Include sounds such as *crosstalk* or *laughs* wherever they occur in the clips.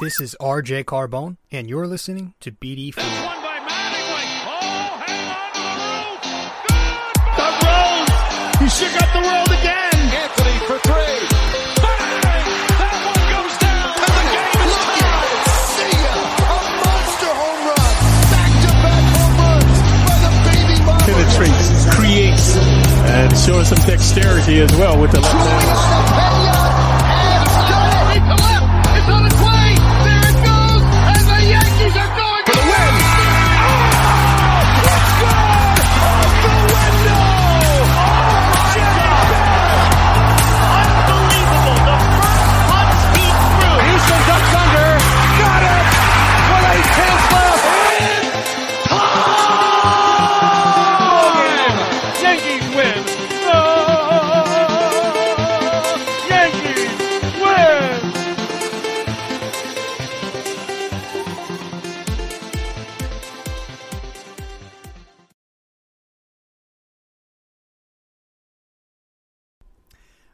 This is RJ Carbone, and you're listening to BD4. One by Mattingly. Oh, hang on. Up Rose. He shook up the world again. Anthony for three. Bang! That one goes down. And the game is tied. See ya! A monster home run! Back-to-back home runs by the baby Bombers! Penetrates, creates, and shows some dexterity as well with the left hand.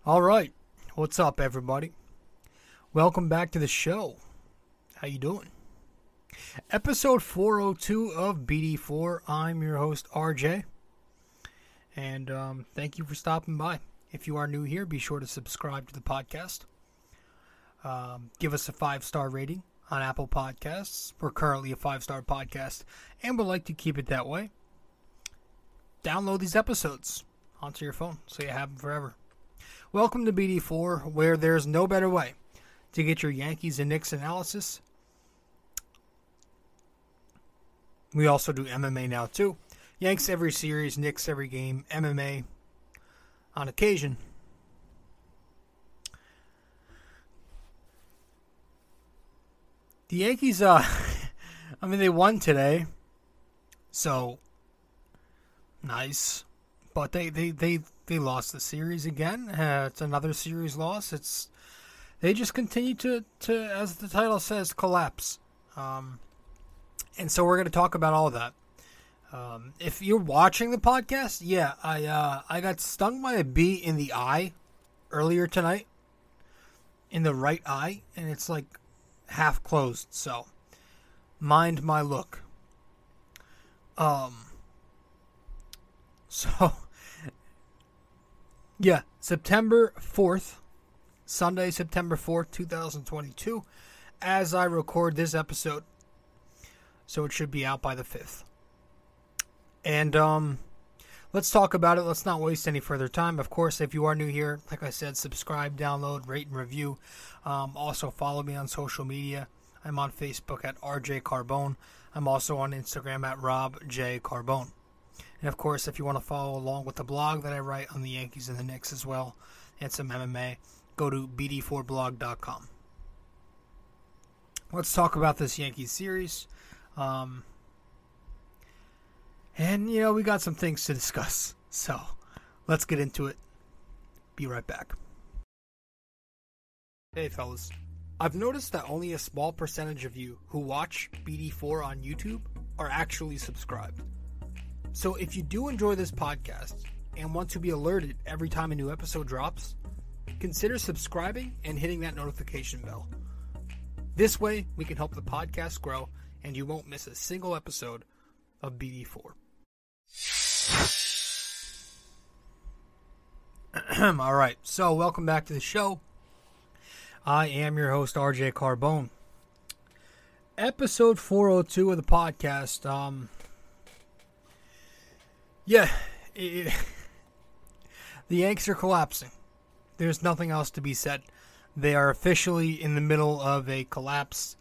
All right, what's up, everybody? Welcome back to the show. How you doing? Episode 402 of BD4. I'm your host, RJ. And um, thank you for stopping by. If you are new here, be sure to subscribe to the podcast. Um, give us a five star rating on Apple Podcasts. We're currently a five star podcast and would like to keep it that way. Download these episodes onto your phone so you have them forever. Welcome to BD4, where there's no better way to get your Yankees and Knicks analysis. We also do MMA now too. Yanks every series, Knicks every game, MMA on occasion. The Yankees, uh, *laughs* I mean, they won today, so nice. But they, they, they, they lost the series again. Uh, it's another series loss. It's they just continue to, to as the title says, collapse. Um, and so we're going to talk about all that. Um, if you're watching the podcast, yeah, I uh, I got stung by a bee in the eye earlier tonight, in the right eye, and it's like half closed. So mind my look. Um. *laughs* So yeah, September 4th, Sunday, September 4th, 2022, as I record this episode. So it should be out by the 5th. And um let's talk about it. Let's not waste any further time. Of course, if you are new here, like I said, subscribe, download, rate and review. Um, also follow me on social media. I'm on Facebook at RJ Carbone. I'm also on Instagram at Rob J Carbone. And of course, if you want to follow along with the blog that I write on the Yankees and the Knicks as well, and some MMA, go to bd4blog.com. Let's talk about this Yankees series. Um, and, you know, we got some things to discuss. *laughs* So let's get into it. Be right back. Hey, fellas. I've noticed that only a small percentage of you who watch BD4 on YouTube are actually subscribed. So if you do enjoy this podcast and want to be alerted every time a new episode drops, consider subscribing and hitting that notification bell. This way, we can help the podcast grow and you won't miss a single episode of BD4. *clears throat* All right, so welcome back to the show. I am your host, RJ Carbone. Episode 402 of the podcast. Um, yeah, it, *laughs* the Yanks are collapsing. There's nothing else to be said. They are officially in the middle of a collapse.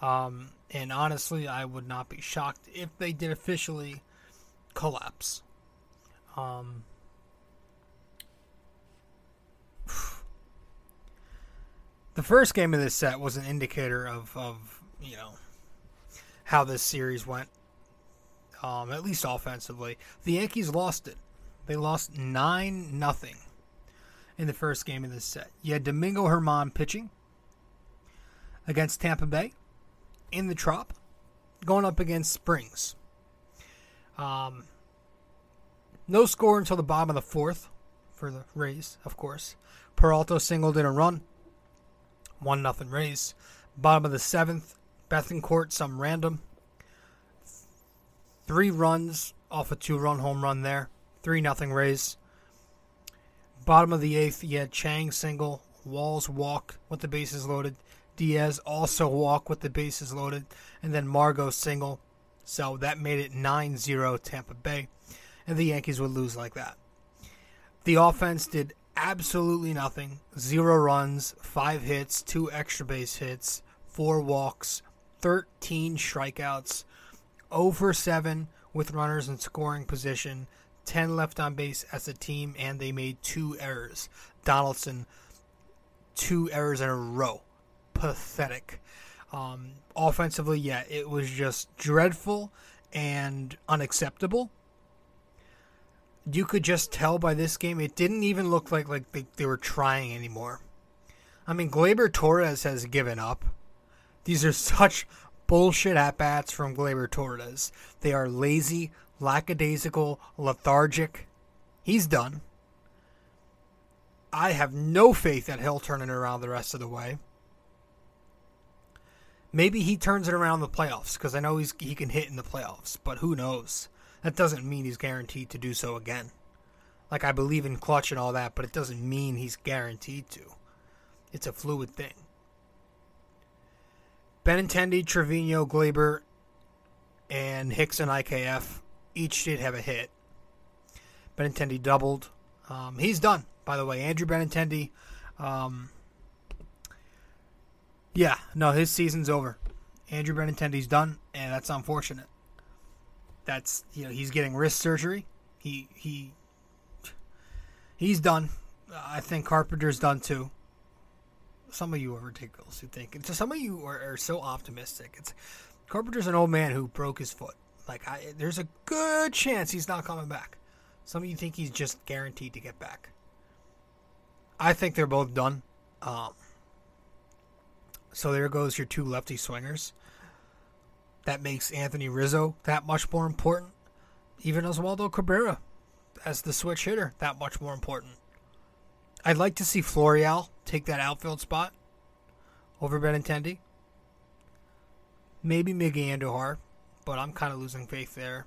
Um, and honestly, I would not be shocked if they did officially collapse. Um, *sighs* the first game of this set was an indicator of, of you know, how this series went um, at least offensively. The Yankees lost it. They lost nine nothing in the first game of this set. You had Domingo Germán pitching against Tampa Bay in the Trop, going up against Springs. Um, no score until the bottom of the fourth for the Rays, of course. Peralta singled in a run. One nothing Rays. Bottom of the seventh, Bethancourt, some random. Three runs off a two run home run there. 3 nothing Rays. Bottom of the eighth, you had Chang single, Walls walk with the bases loaded. Diaz also walk with the bases loaded. And then Margot single. So that made it 9 0 Tampa Bay. And the Yankees would lose like that. The offense did absolutely nothing. Zero runs, five hits, two extra base hits, four walks, 13 strikeouts, 0 for 7 with runners in scoring position, 10 left on base as a team, and they made two errors. Donaldson, two errors in a row. Pathetic. Um, offensively, yeah, it was just dreadful and unacceptable. You could just tell by this game, it didn't even look like like they, they were trying anymore. I mean, Gleyber Torres has given up. These are such bullshit at bats from Gleyber Torres. They are lazy, lackadaisical, lethargic. He's done. I have no faith that he'll turn it around the rest of the way. Maybe he turns it around the playoffs because I know he's he can hit in the playoffs, but who knows? That doesn't mean he's guaranteed to do so again. Like I believe in clutch and all that, but it doesn't mean he's guaranteed to. It's a fluid thing. Benintendi, Trevino, Gleyber, and Hicks and IKF each did have a hit. Benintendi doubled. Um, he's done, by the way. Andrew Benintendi. Um, yeah, no, his season's over. Andrew Benintendi's done, and that's unfortunate. That's you know he's getting wrist surgery. He he he's done. I think Carpenter's done too. Some of you are ridiculous who think. So some of you are, are so optimistic. It's Carpenter's an old man who broke his foot. Like I, there's a good chance he's not coming back. Some of you think he's just guaranteed to get back. I think they're both done. Um, so there goes your two lefty swingers. That makes Anthony Rizzo that much more important. Even Oswaldo Cabrera as the switch hitter that much more important. I'd like to see Florial take that outfield spot over Benintendi. Maybe Miggy Andujar, but I'm kind of losing faith there.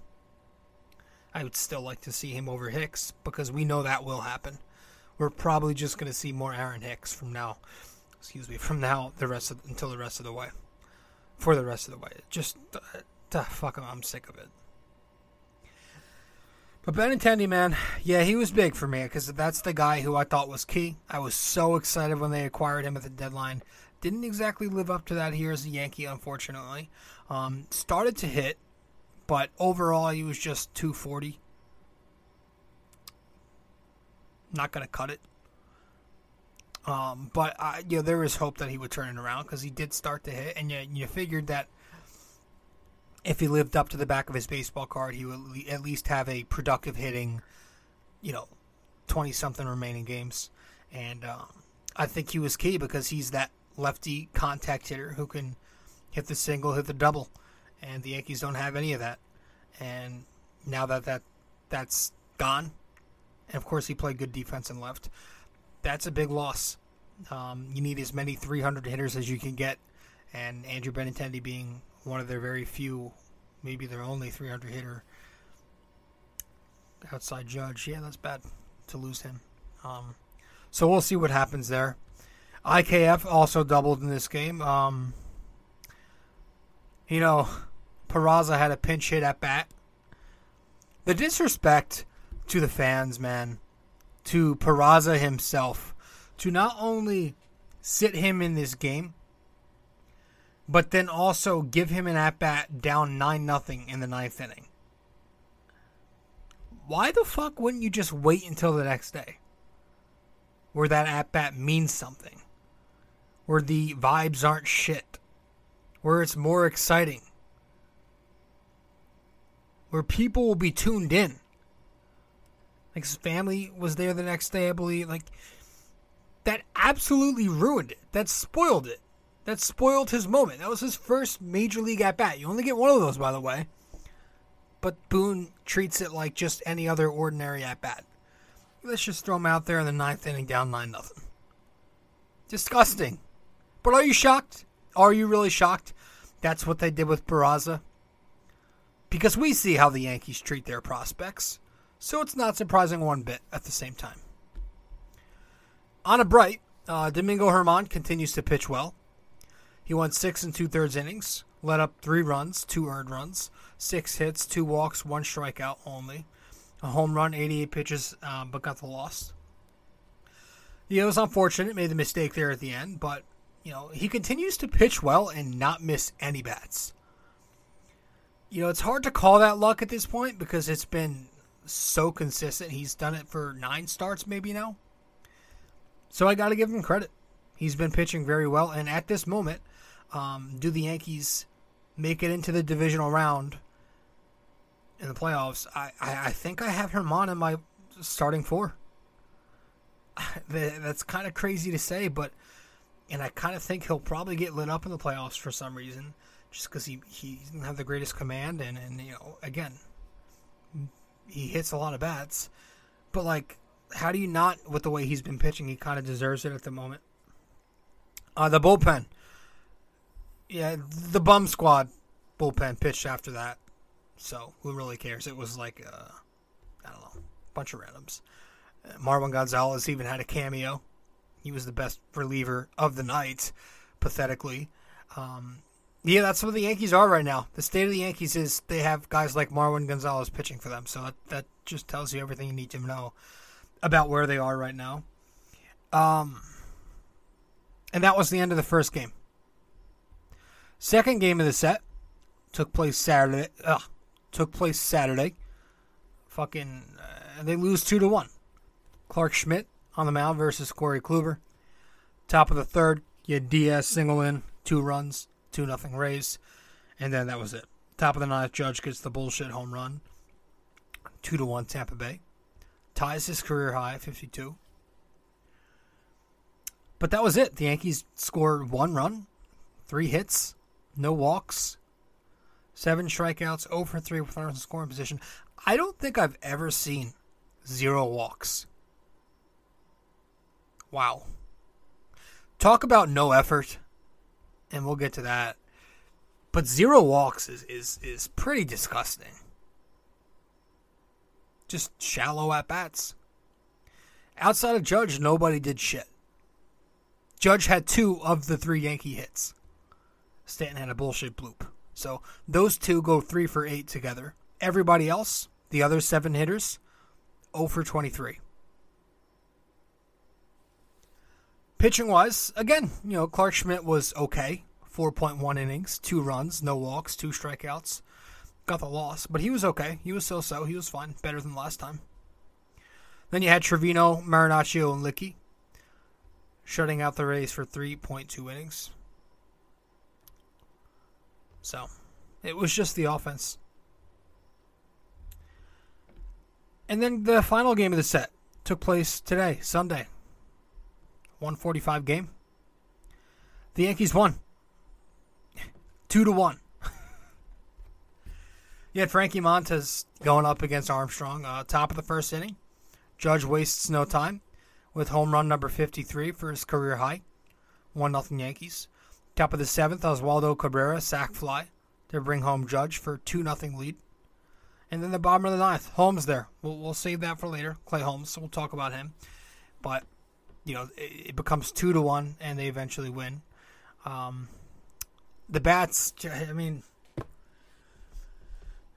I would still like to see him over Hicks because we know that will happen. We're probably just going to see more Aaron Hicks from now. Excuse me, from now the rest of until the rest of the way. For the rest of the way, just uh, fuck. I'm sick of it. But Benintendi, man, yeah, he was big for me because that's the guy who I thought was key. I was so excited when they acquired him at the deadline. Didn't exactly live up to that here as a Yankee, unfortunately. Um, started to hit, but overall he was just 240. Not gonna cut it. Um, but I, you know, there was hope that he would turn it around because he did start to hit, and you, you figured that if he lived up to the back of his baseball card, he would at least have a productive hitting, you know, 20 something remaining games. And um, I think he was key because he's that lefty contact hitter who can hit the single, hit the double. And the Yankees don't have any of that. And now that, that that's gone, and of course he played good defense and left, that's a big loss. Um, you need as many 300 hitters as you can get. And Andrew Benintendi being one of their very few, maybe their only 300 hitter outside judge. Yeah, that's bad to lose him. Um, so we'll see what happens there. IKF also doubled in this game. Um, you know, Peraza had a pinch hit at bat. The disrespect to the fans, man, to Peraza himself, to not only sit him in this game, but then also give him an at bat down 9 nothing in the ninth inning. Why the fuck wouldn't you just wait until the next day? Where that at bat means something. Where the vibes aren't shit. Where it's more exciting. Where people will be tuned in. Like his family was there the next day, I believe. Like that absolutely ruined it. That spoiled it. That spoiled his moment. That was his first major league at bat. You only get one of those, by the way. But Boone treats it like just any other ordinary at bat. Let's just throw him out there in the ninth inning, down nine nothing. Disgusting. But are you shocked? Are you really shocked? That's what they did with Peraza? Because we see how the Yankees treat their prospects, so it's not surprising one bit at the same time. On a bright, uh, Domingo Germán continues to pitch well. He won six and two thirds innings, let up three runs, two earned runs, six hits, two walks, one strikeout only. A home run, 88 pitches, um, but got the loss. Yeah, it was unfortunate, made the mistake there at the end, but you know he continues to pitch well and not miss any bats. You know it's hard to call that luck at this point because it's been so consistent. He's done it for nine starts, maybe now. So I got to give him credit. He's been pitching very well, and at this moment, um, do the Yankees make it into the divisional round in the playoffs? I, I, I think I have Germán in my starting four. *laughs* That's kind of crazy to say, but and I kind of think he'll probably get lit up in the playoffs for some reason, just because he he doesn't have the greatest command, and and you know again, he hits a lot of bats, but like, how do you not with the way he's been pitching? He kind of deserves it at the moment. Uh, the bullpen, yeah, the bum squad bullpen pitched after that, so who really cares? It was like uh, I don't know, bunch of randoms. Marwin Gonzalez even had a cameo. He was the best reliever of the night, pathetically. Um, yeah, that's what the Yankees are right now. The state of the Yankees is they have guys like Marwin Gonzalez pitching for them. So that, that just tells you everything you need to know about where they are right now. Um, and that was the end of the first game. Second game of the set took place Saturday. Ugh, took place Saturday. Fucking, uh, they lose two to one. Clarke Schmidt on the mound versus Corey Kluber. Top of the third, you had Diaz single in, two runs, two nothing Rays, and then that was it. Top of the ninth, Judge gets the bullshit home run, two to one Tampa Bay, ties his career high, fifty two. But that was it. The Yankees scored one run, three hits, no walks, seven strikeouts, over 3 with runners in scoring position. I don't think I've ever seen zero walks. Wow. Talk about no effort, and we'll get to that. But zero walks is, is, is pretty disgusting. Just shallow at bats. Outside of Judge, nobody did shit. Judge had two of the three Yankee hits. Stanton had a bullshit bloop. So those two go three for eight together. Everybody else, the other seven hitters, 0 for 23. Pitching wise, again, you know, Clarke Schmidt was okay. 4.1 innings, two runs, no walks, two strikeouts. Got the loss, but he was okay. He was so so. He was fine. Better than last time. Then you had Trivino, Marinaccio, and Licky shutting out the Rays for 3.2 innings. So, it was just the offense. And then the final game of the set took place today, Sunday. 145 game. The Yankees won. *laughs* 2 to 1. *laughs* you had Frankie Montas going up against Armstrong, uh, top of the first inning. Judge wastes no time with home run number 53 for his career high. 1 0 Yankees. Top of the seventh, Oswaldo Cabrera sac fly to bring home Judge for 2 0 lead. And then the bottom of the ninth, Holmes there. We'll, we'll save that for later. Clay Holmes, so we'll talk about him. But, you know, it, it becomes 2 to 1, and they eventually win. Um, the Bats, I mean,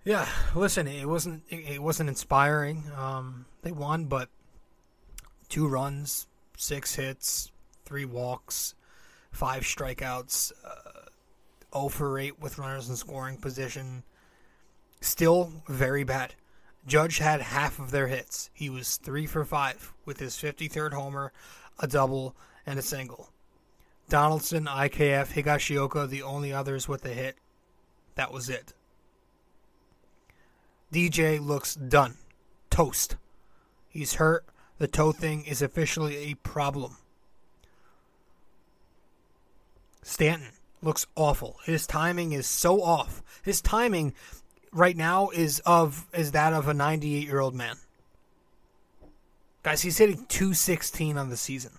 yeah, listen, it wasn't it, it wasn't inspiring. Um, they won, but two runs, six hits, three walks, five strikeouts, uh, 0 for 8 with runners in scoring position. Still very bad. Judge had half of their hits. He was 3 for 5 with his 53rd homer, a double, and a single. Donaldson, IKF, Higashioka, the only others with a hit. That was it. DJ looks done. Toast. He's hurt. The toe thing is officially a problem. Stanton looks awful. His timing is so off. His timing right now is of is that of a 98 year old man. Guys, he's hitting 216 on the season.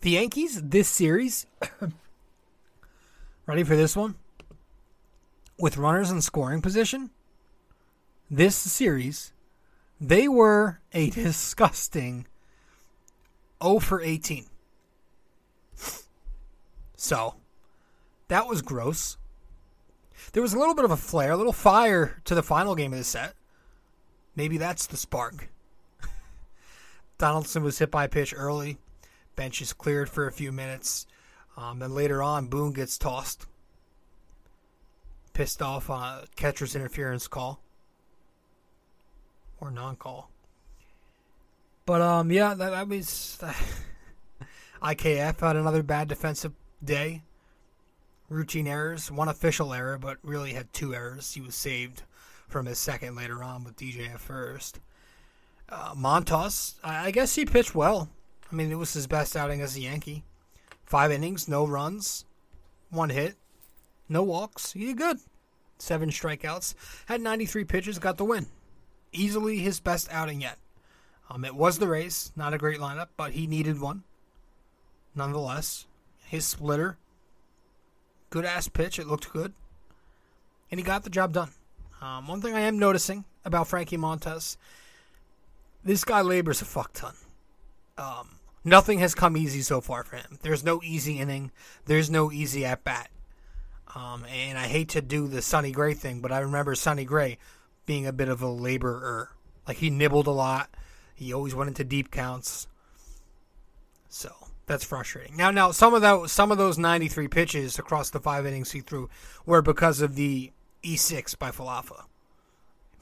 The Yankees, this series, *coughs* ready for this one? With runners in scoring position, this series, they were a *laughs* disgusting 0 for 18. So, that was gross. There was a little bit of a flare, a little fire to the final game of the set. Maybe that's the spark. *laughs* Donaldson was hit by a pitch early. Bench is cleared for a few minutes. Um, and later on, Boone gets tossed. Pissed off on a catcher's interference call. Or non call. But um, yeah, that, that was. *laughs* IKF had another bad defensive day. Routine errors, one official error, but really had two errors. He was saved from his second later on with DJ at first. Uh, Montas, I, guess he pitched well. I mean, it was his best outing as a Yankee. Five innings, no runs, one hit, no walks. He did good. Seven strikeouts, had 93 pitches, got the win. Easily his best outing yet. Um, it was the Rays, not a great lineup, but he needed one. Nonetheless, his splitter, good ass pitch. It looked good, and he got the job done. Um, one thing I am noticing about Frankie Montas, this guy labors a fuck ton. Um, nothing has come easy so far for him. There's no easy inning. There's no easy at bat. Um, and I hate to do the Sonny Gray thing, but I remember Sonny Gray being a bit of a laborer. Like he nibbled a lot. He always went into deep counts. So that's frustrating. Now, now some of that, some of those 93 pitches across the five innings he threw were because of the E6 by Falafa.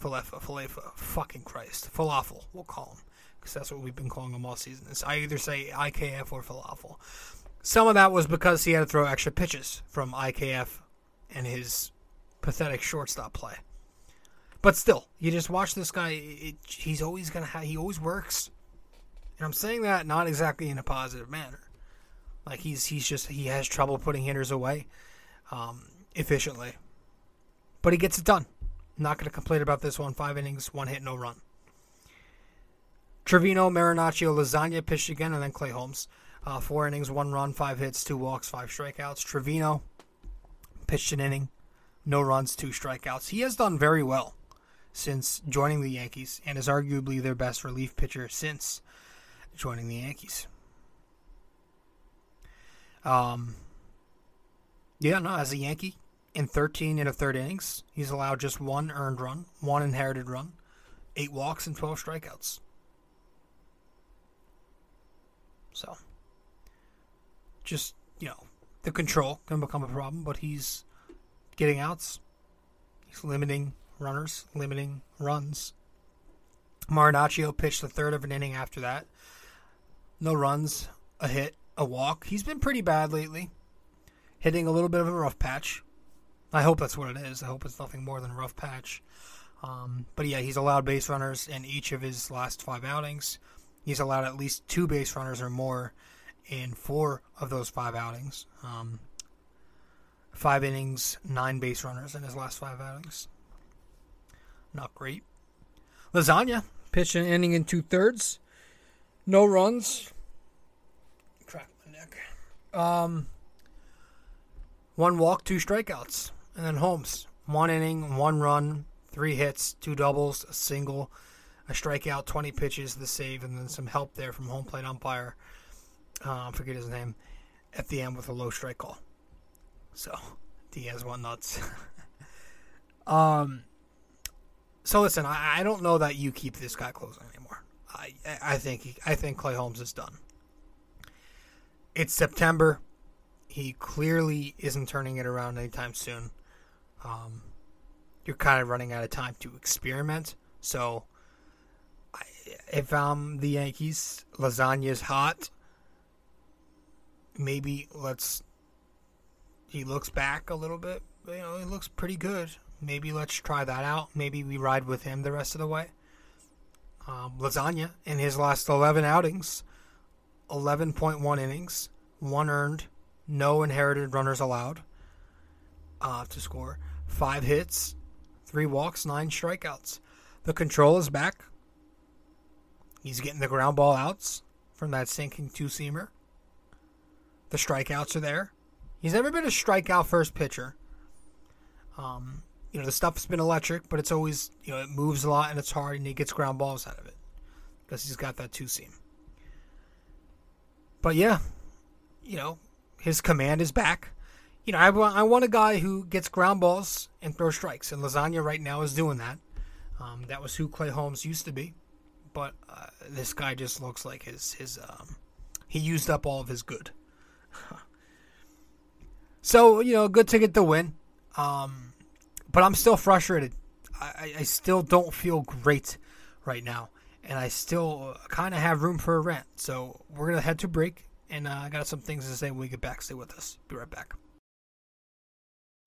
Falefa, Falefa, fucking Christ, falafel. We'll call him because that's what we've been calling him all season. It's I either say IKF or falafel. Some of that was because he had to throw extra pitches from IKF and his pathetic shortstop play. But still, you just watch this guy. It, he's always gonna have. He always works, and I'm saying that not exactly in a positive manner. Like he's he's just he has trouble putting hitters away um, efficiently, but he gets it done. Not going to complain about this one. Five innings, one hit, no run. Trivino, Marinaccio, Lasagna pitched again, and then Clay Holmes. Uh, four innings, one run, five hits, two walks, five strikeouts. Trivino pitched an inning, no runs, two strikeouts. He has done very well since joining the Yankees and is arguably their best relief pitcher since joining the Yankees. Um, yeah, no, as a Yankee, in 13 and a third innings, he's allowed just one earned run, one inherited run, eight walks, and 12 strikeouts. So, just, you know, the control can become a problem, but he's getting outs. He's limiting runners, limiting runs. Marinaccio pitched the third of an inning after that. No runs, a hit, a walk. He's been pretty bad lately, hitting a little bit of a rough patch. I hope that's what it is. I hope it's nothing more than a rough patch. Um, but yeah, he's allowed base runners in each of his last five outings. He's allowed at least two base runners or more in four of those five outings. Um, five innings, nine base runners in his last five outings. Not great. Lasagna pitched an inning in two thirds. No runs. Crack my neck. Um, one walk, two strikeouts. And then Holmes, one inning, one run, three hits, two doubles, a single, a strikeout, 20 pitches, the save, and then some help there from home plate umpire. Uh, I forget his name. At the end with a low strike call. So Diaz went nuts. *laughs* um. So listen, I, I don't know that you keep this guy closing anymore. I think I think Clay Holmes is done. It's September. He clearly isn't turning it around anytime soon. Um, you're kind of running out of time to experiment. So, I, if I'm the Yankees, lasagna's hot. Maybe let's. He looks back a little bit. You know, he looks pretty good. Maybe let's try that out. Maybe we ride with him the rest of the way. Um, lasagna in his last 11 outings, 11.1 innings, one earned, no inherited runners allowed uh, to score, five hits, three walks, nine strikeouts. The control is back. He's getting the ground ball outs from that sinking two seamer. The strikeouts are there. He's never been a strikeout first pitcher. Um, you know, the stuff's been electric, but it's always, you know, it moves a lot and it's hard and he gets ground balls out of it because he's got that two seam. But yeah, you know, his command is back. You know, I want, I want a guy who gets ground balls and throws strikes, and Lasagna right now is doing that. Um, that was who Clay Holmes used to be, but uh, this guy just looks like his his um, he used up all of his good. *laughs* so you know, good to get the win, um, but I'm still frustrated. I, I still don't feel great right now, and I still kind of have room for a rant. So we're gonna head to break, and uh, I got some things to say when we get back. Stay with us. Be right back.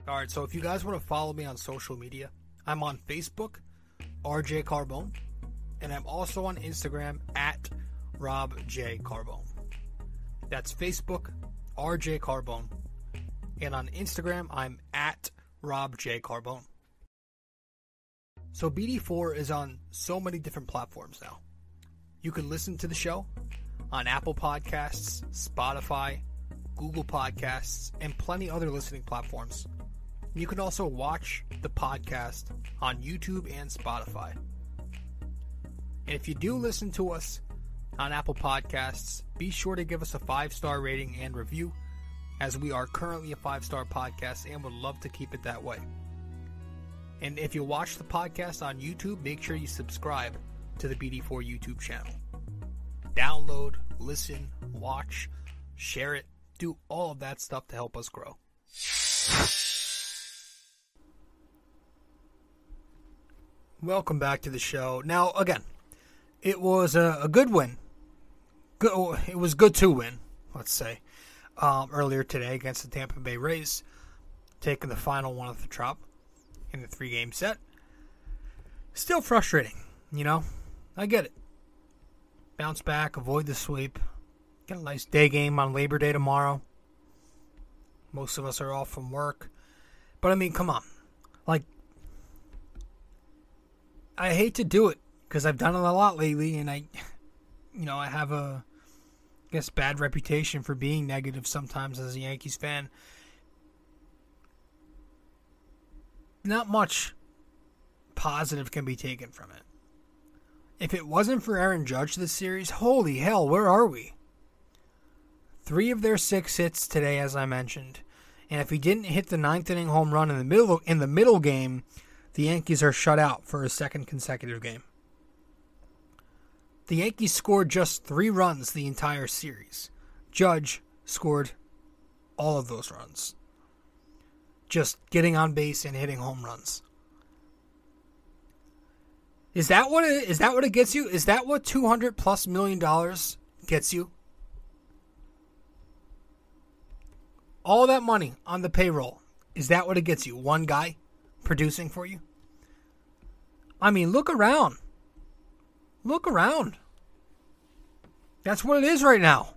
All right, so if you guys want to follow me on social media, I'm on Facebook, RJ Carbone, and I'm also on Instagram at Rob J Carbone. That's Facebook, RJ Carbone, and on Instagram I'm at Rob J Carbone. So BD4 is on so many different platforms now. You can listen to the show on Apple Podcasts, Spotify, Google Podcasts, and plenty other listening platforms. You can also watch the podcast on YouTube and Spotify. And if you do listen to us on Apple Podcasts, be sure to give us a five star rating and review, as we are currently a five star podcast and would love to keep it that way. And if you watch the podcast on YouTube, make sure you subscribe to the BD4 YouTube channel. Download, listen, watch, share it, do all of that stuff to help us grow. Welcome back to the show. Now, again, it was a, a good win. Good, it was good to win, let's say, um, earlier today against the Tampa Bay Rays, taking the final one at the Trop in the three game set. Still frustrating, you know? I get it. Bounce back, avoid the sweep. Get a nice day game on Labor Day tomorrow. Most of us are off from work. But I mean, come on. Like, I hate to do it because I've done it a lot lately, and I, you know, I have a, guess, bad reputation for being negative sometimes as a Yankees fan. Not much positive can be taken from it. If it wasn't for Aaron Judge this series, holy hell, where are we? Three of their six hits today, as I mentioned, and if he didn't hit the ninth inning home run in the middle in the middle game, the Yankees are shut out for a second consecutive game. The Yankees scored just three runs the entire series. Judge scored all of those runs. Just getting on base and hitting home runs. Is that what it, is that what it gets you? Is that what 200 plus million dollars gets you? All that money on the payroll. Is that what it gets you? One guy producing for you? I mean, look around. Look around. That's what it is right now.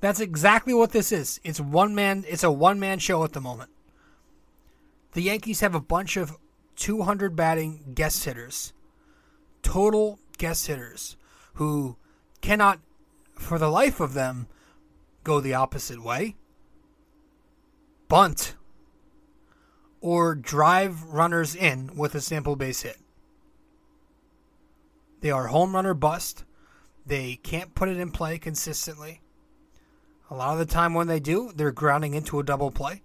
That's exactly what this is. It's one man it's a one man show at the moment. The Yankees have a bunch of 200 batting guest hitters. Total guest hitters who cannot for the life of them go the opposite way. Bunt or drive runners in with a simple base hit. They are home runner bust. They can't put it in play consistently. A lot of the time when they do, they're grounding into a double play.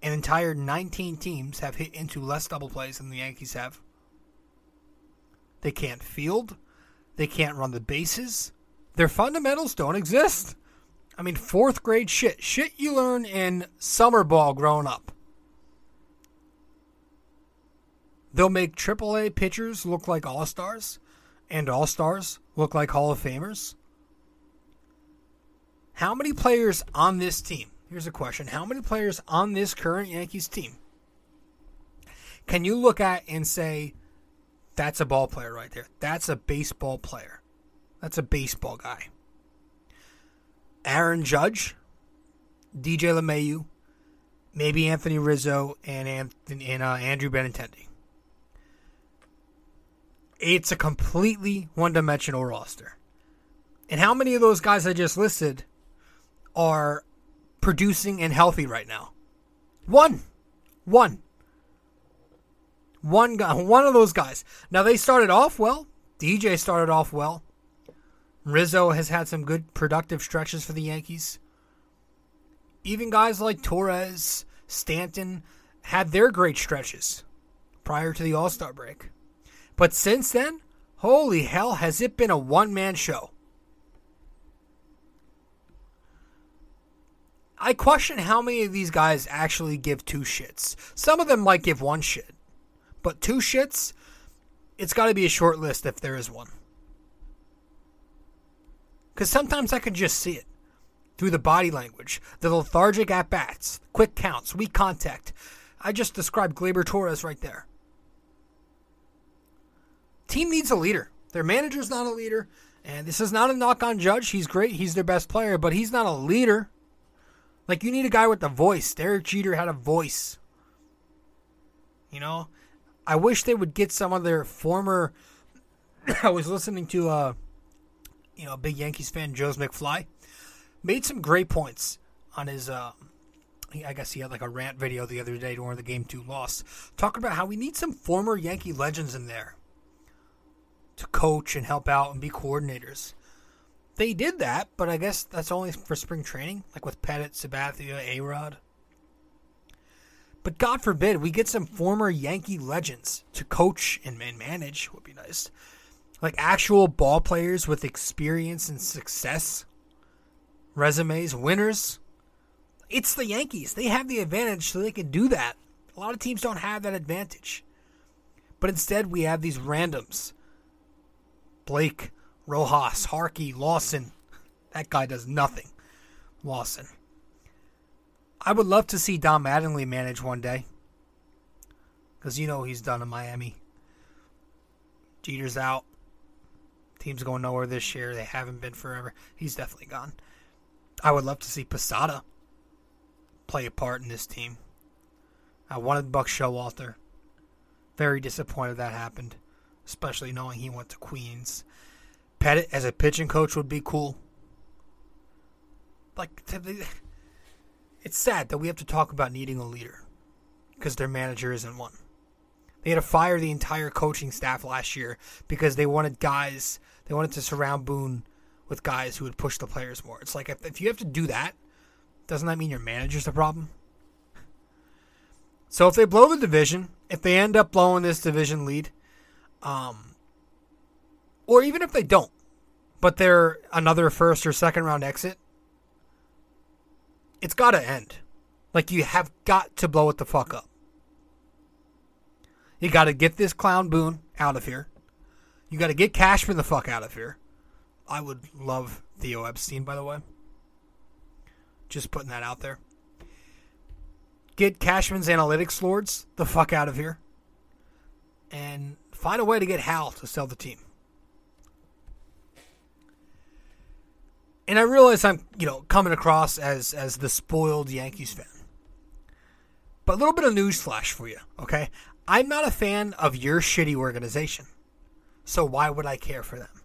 An entire 19 teams have hit into less double plays than the Yankees have. They can't field. They can't run the bases. Their fundamentals don't exist. I mean, fourth grade shit. Shit you learn in summer ball growing up. They'll make AAA pitchers look like all stars, and all stars look like Hall of Famers. How many players on this team? Here's a question. How many players on this current Yankees team can you look at and say, that's a ball player right there? That's a baseball player. That's a baseball guy. Aaron Judge, DJ LeMahieu, maybe Anthony Rizzo, and, Anthony, and uh, Andrew Benintendi it's a completely one dimensional roster. And how many of those guys I just listed are producing and healthy right now. One. One. One guy, one of those guys. Now they started off well. DJ started off well. Rizzo has had some good productive stretches for the Yankees. Even guys like Torres, Stanton had their great stretches prior to the All Star break. But since then, holy hell, has it been a one man show? I question how many of these guys actually give two shits. Some of them might give one shit, but two shits, it's got to be a short list if there is one. Because sometimes I can just see it through the body language, the lethargic at bats, quick counts, weak contact. I just described Gleyber Torres right there. Team needs a leader. Their manager's not a leader. And this is not a knock on Judge. He's great. He's their best player, but he's not a leader. Like, you need a guy with a voice. Derek Jeter had a voice. You know? I wish they would get some of their former. *coughs* I was listening to, uh, you know, big Yankees fan, Joe's McFly. Made some great points on his. Uh, I guess he had like a rant video the other day during the game two loss, talking about how we need some former Yankee legends in there to coach and help out and be coordinators. They did that, but I guess that's only for spring training, like with Pettitte, Sabathia, A Rod. But God forbid we get some former Yankee legends to coach and manage would be nice. Like actual ball players with experience and success, resumes, winners. It's the Yankees. They have the advantage so they can do that. A lot of teams don't have that advantage. But instead, we have these randoms Blake, Rojas, Harkey, Lawson. That guy does nothing. Lawson. I would love to see Don Mattingly manage one day. Because you know he's done in Miami. Jeter's out. Team's going nowhere this year. They haven't been forever. He's definitely gone. I would love to see Posada play a part in this team. I wanted Buck Showalter. Very disappointed that happened, especially knowing he went to Queens. Pettitte as a pitching coach would be cool. Like, it's sad that we have to talk about needing a leader because their manager isn't one. They had to fire the entire coaching staff last year because they wanted guys, they wanted to surround Boone with guys who would push the players more. It's like if, if you have to do that, doesn't that mean your manager's the problem? So if they blow the division, if they end up blowing this division lead, um, or even if they don't, but they're another first or second round exit, it's got to end. Like you have got to blow it the fuck up. You got to get this clown Boone out of here. You got to get Cashman the fuck out of here. I would love Theo Epstein, by the way. Just putting that out there. Get Cashman's analytics lords the fuck out of here. And find a way to get Hal to sell the team. And I realize I'm, you know, coming across as as the spoiled Yankees fan. But a little bit of news flash for you, okay? I'm not a fan of your shitty organization. So why would I care for them?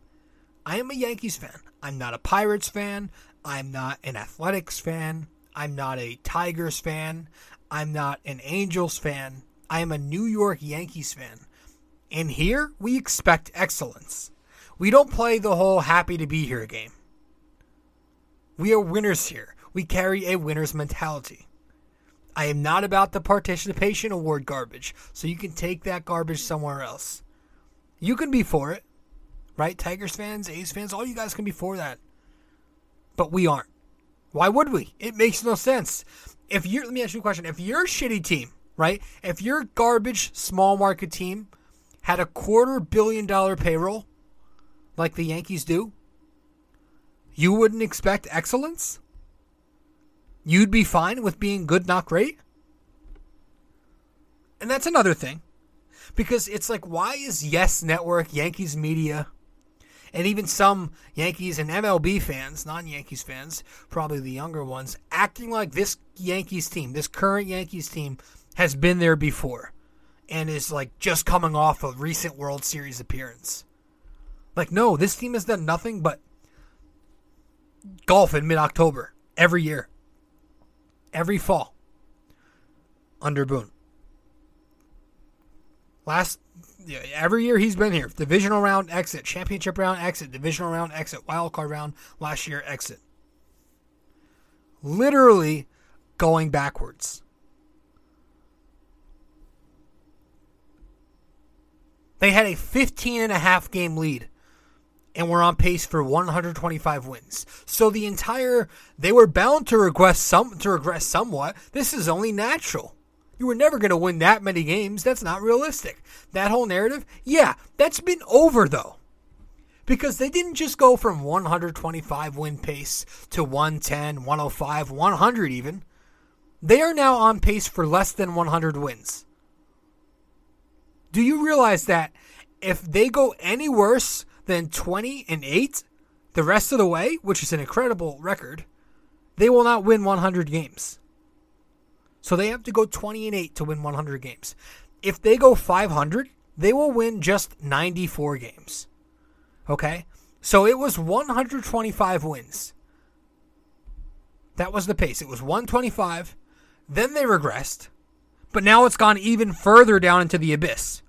I am a Yankees fan. I'm not a Pirates fan. I'm not an Athletics fan. I'm not a Tigers fan. I'm not an Angels fan. I am a New York Yankees fan. And here we expect excellence. We don't play the whole happy to be here game. We are winners here. We carry a winner's mentality. I am not about the participation award garbage, so you can take that garbage somewhere else. You can be for it, right? Tigers fans, A's fans, all you guys can be for that. But we aren't. Why would we? It makes no sense. If you're, let me ask you a question. If your shitty team, right? If your garbage small market team had a quarter billion dollar payroll, like the Yankees do, you wouldn't expect excellence? You'd be fine with being good, not great? And that's another thing. Because it's like, why is Yes Network, Yankees Media, and even some Yankees and MLB fans, non Yankees fans, probably the younger ones, acting like this Yankees team, this current Yankees team, has been there before and is like just coming off a recent World Series appearance? Like, no, this team has done nothing but golf in mid October every year, every fall under Boone. Last every year he's been here, divisional round exit, championship round exit, divisional round exit, wild card round last year exit. Literally going backwards. They had a 15 and a half game lead and were on pace for 125 wins. So the entire they were bound to regress some to regress somewhat. This is only natural. You were never going to win that many games. That's not realistic. That whole narrative, yeah, that's been over though. Because they didn't just go from 125 win pace to 110, 105, 100 even. They are now on pace for less than 100 wins. Do you realize that if they go any worse than 20 and 8 the rest of the way, which is an incredible record, they will not win 100 games. So they have to go 20 and 8 to win 100 games. If they go 500, they will win just 94 games. Okay? So it was 125 wins. That was the pace. It was 125. Then they regressed. But now it's gone even further down into the abyss.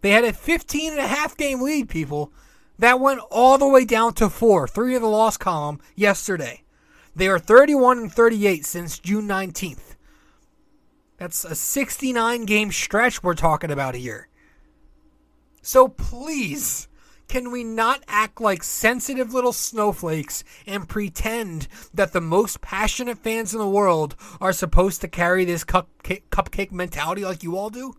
They had a 15 and a half game lead, people. That went all the way down to four, three of the loss column yesterday. They are 31 and 38 since June 19th. That's a 69 game stretch we're talking about here. So please, can we not act like sensitive little snowflakes and pretend that the most passionate fans in the world are supposed to carry this cupcake, cupcake mentality like you all do?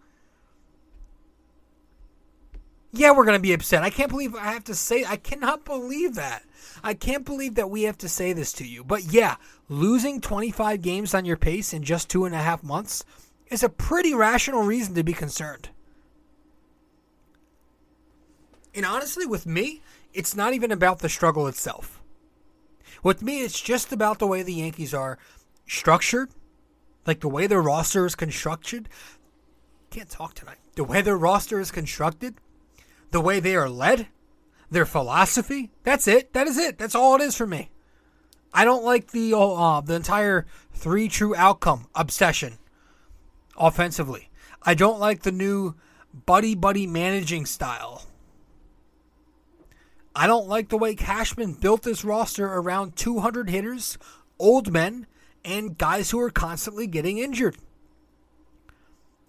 Yeah, we're going to be upset. I can't believe I have to say, I cannot believe that. I can't believe that we have to say this to you. But yeah, losing 25 games on your pace in just two and a half months is a pretty rational reason to be concerned. And honestly, with me, it's not even about the struggle itself. With me, it's just about the way the Yankees are structured, like the way their roster is constructed. Can't talk tonight. The way their roster is constructed, the way they are led, their philosophy. That's it. That is it. That's all it is for me. I don't like the uh, the entire three true outcome obsession offensively. I don't like the new buddy buddy managing style. I don't like the way Cashman built this roster around 200 hitters, old men, and guys who are constantly getting injured.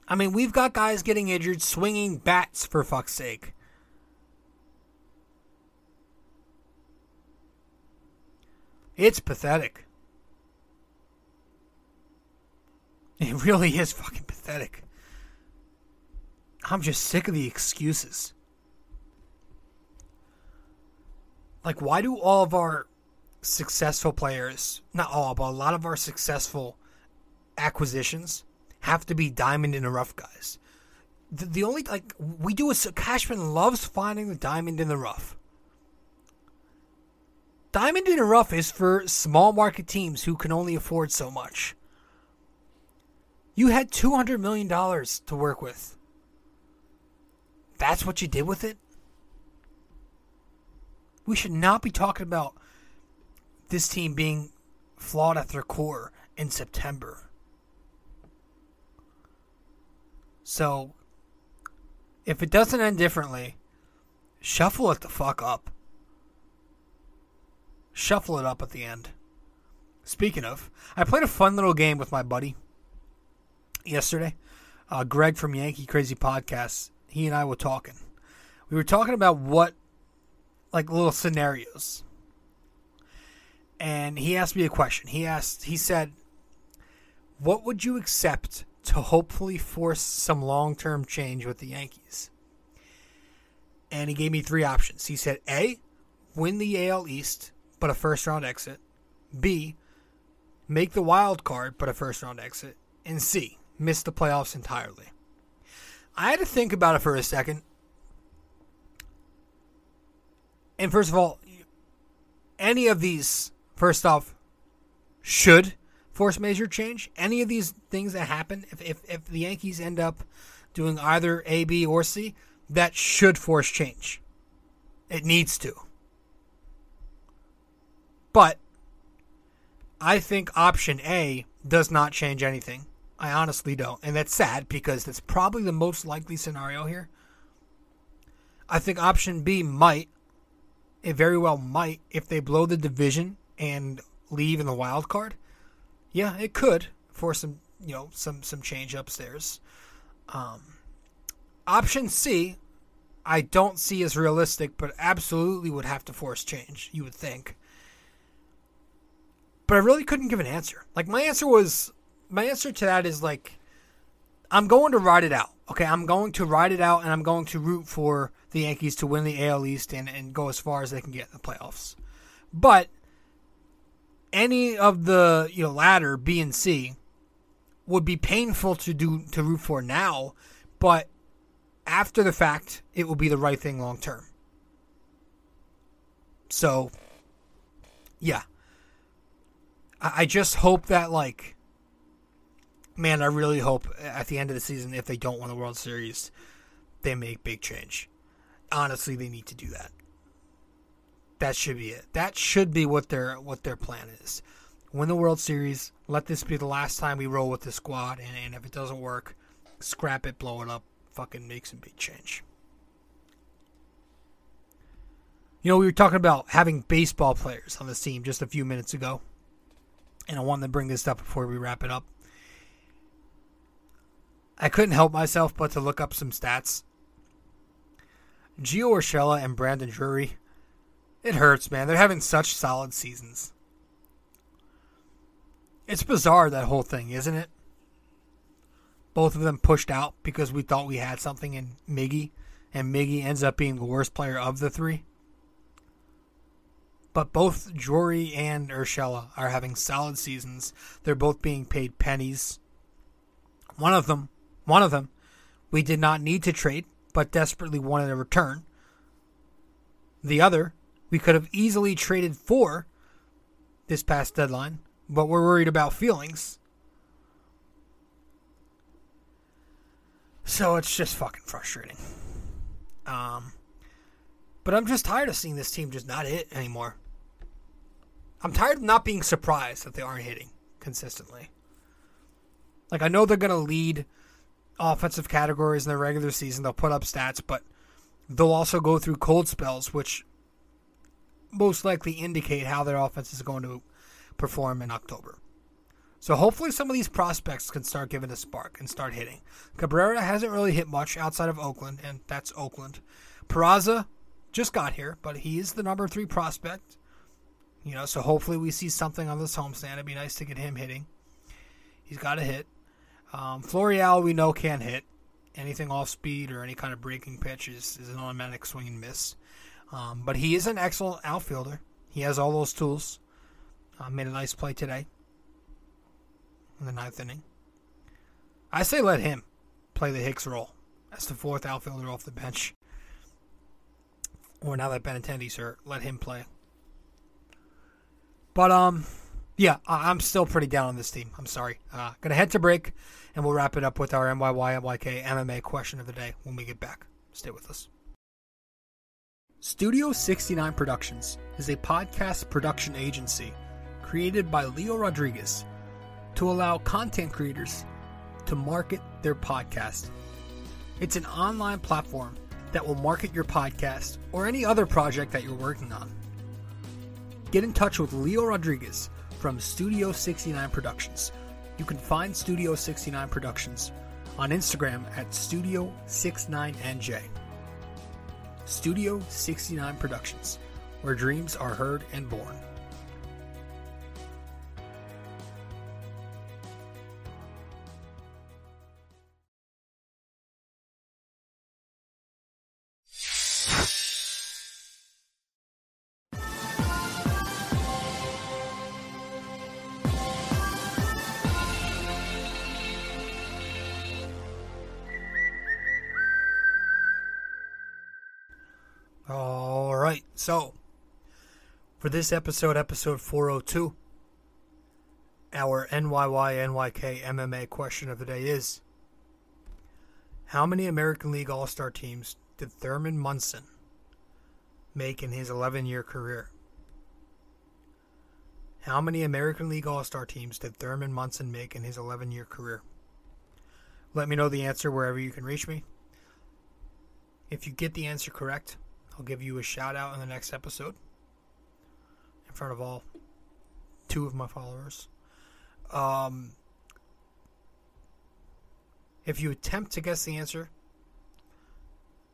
I mean, we've got guys getting injured swinging bats for fuck's sake. It's pathetic. It really is fucking pathetic. I'm just sick of the excuses. Like, why do all of our successful players, not all, but a lot of our successful acquisitions, have to be diamond in the rough guys? The, the only, like, we do is Cashman loves finding the diamond in the rough. Diamond in the rough is for small market teams who can only afford so much. You had $200 million to work with. That's what you did with it? We should not be talking about this team being flawed at their core in September. So, if it doesn't end differently, shuffle it the fuck up shuffle it up at the end. Speaking of, I played a fun little game with my buddy yesterday. Uh, Greg from Yankee Crazy Podcast. He and I were talking. We were talking about what, like, little scenarios. And he asked me a question. He asked, he said, What would you accept to hopefully force some long term change with the Yankees? And he gave me three options. He said, A, win the AL East but a first round exit. B, make the wild card, but a first round exit. And C, miss the playoffs entirely. I had to think about it for a second. And first of all, any of these, first off, should force major change. Any of these things that happen, if, if, if the Yankees end up doing either A, B, or C, that should force change. It needs to. But I think option A does not change anything. I honestly don't. And that's sad because that's probably the most likely scenario here. I think option B might, it very well might, if they blow the division and leave in the wild card. Yeah, it could for some, you know, some some change upstairs. Um, option C, I don't see as realistic, but absolutely would have to force change. You would think. But I really couldn't give an answer. Like my answer was, my answer to that is like, I'm going to ride it out. Okay, I'm going to ride it out, and I'm going to root for the Yankees to win the AL East and, and go as far as they can get in the playoffs. But any of the you know latter B and C would be painful to do to root for now, but after the fact, it will be the right thing long term. So, yeah, I, I just hope that like, man, I really hope at the end of the season, if they don't win the World Series, they make big change. Honestly, they need to do that. That should be it. That should be what their what their plan is. Win the World Series. Let this be the last time we roll with the squad, and, and if it doesn't work, scrap it, blow it up, fucking make some big change. You know, we were talking about having baseball players on the team just a few minutes ago, and I wanted to bring this up before we wrap it up. I couldn't help myself but to look up some stats. Gio Urshela and Brandon Drury it hurts, man. They're having such solid seasons. It's bizarre, that whole thing, isn't it? Both of them pushed out because we thought we had something in Miggy, and Miggy ends up being the worst player of the three. But both Drury and Urshela are having solid seasons. They're both being paid pennies. One of them, one of them, we did not need to trade, but desperately wanted a return. The other, we could have easily traded for this past deadline, but we're worried about feelings. So it's just fucking frustrating. Um, but I'm just tired of seeing this team just not hit anymore. I'm tired of not being surprised that they aren't hitting consistently. Like I know they're gonna lead offensive categories in the regular season. They'll put up stats, but they'll also go through cold spells, which most likely indicate how their offense is going to perform in October. So hopefully some of these prospects can start giving a spark and start hitting. Cabrera hasn't really hit much outside of Oakland, and that's Oakland. Peraza just got here, but he is the number three prospect. You know, so hopefully we see something on this homestand. It'd be nice to get him hitting. He's got to hit. Um, Florial, we know can't hit. Anything off speed or any kind of breaking pitch is, is an automatic swing and miss. Um, but he is an excellent outfielder. He has all those tools. Uh, made a nice play today in the ninth inning. I say let him play the Hicks role as the fourth outfielder off the bench. Or now that Benintendi's hurt, let him play. But um, yeah, I'm still pretty down on this team. I'm sorry. Uh, gonna head to break, and we'll wrap it up with our MYY MMA question of the day when we get back. Stay with us. Studio 69 Productions is a podcast production agency created by Leo Rodriguez to allow content creators to market their podcast. It's an online platform that will market your podcast or any other project that you're working on. Get in touch with Leo Rodriguez from Studio 69 Productions. You can find Studio 69 Productions on Instagram at Studio69NJ. Studio 69 Productions, where dreams are heard and born. So for this episode, episode 402, our NYY NYK MMA question of the day is How many American League All Star teams did Thurman Munson make in his 11 year career? How many American League All Star teams did Thurman Munson make in his 11 year career? Let me know the answer wherever you can reach me. If you get the answer correct, I'll give you a shout out in the next episode in front of all two of my followers. Um, if you attempt to guess the answer,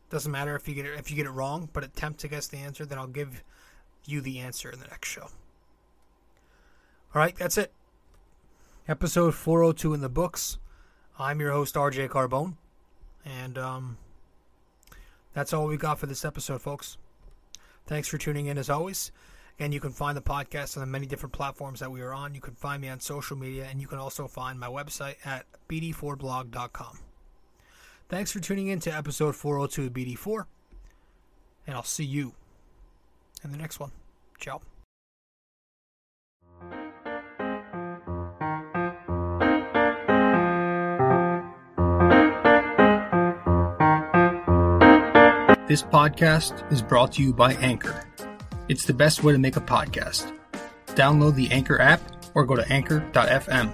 doesn't matter if you get it if you get it wrong, but attempt to guess the answer, then I'll give you the answer in the next show. All right, that's it. Episode 402 in the books. I'm your host RJ Carbone, and um, that's all we got for this episode, folks. Thanks for tuning in as always. And you can find the podcast on the many different platforms that we are on. You can find me on social media, and you can also find my website at bd4blog.com. Thanks for tuning in to episode 402 of BD4, and I'll see you in the next one. Ciao. This podcast is brought to you by Anchor. It's the best way to make a podcast. Download the Anchor app or go to anchor.fm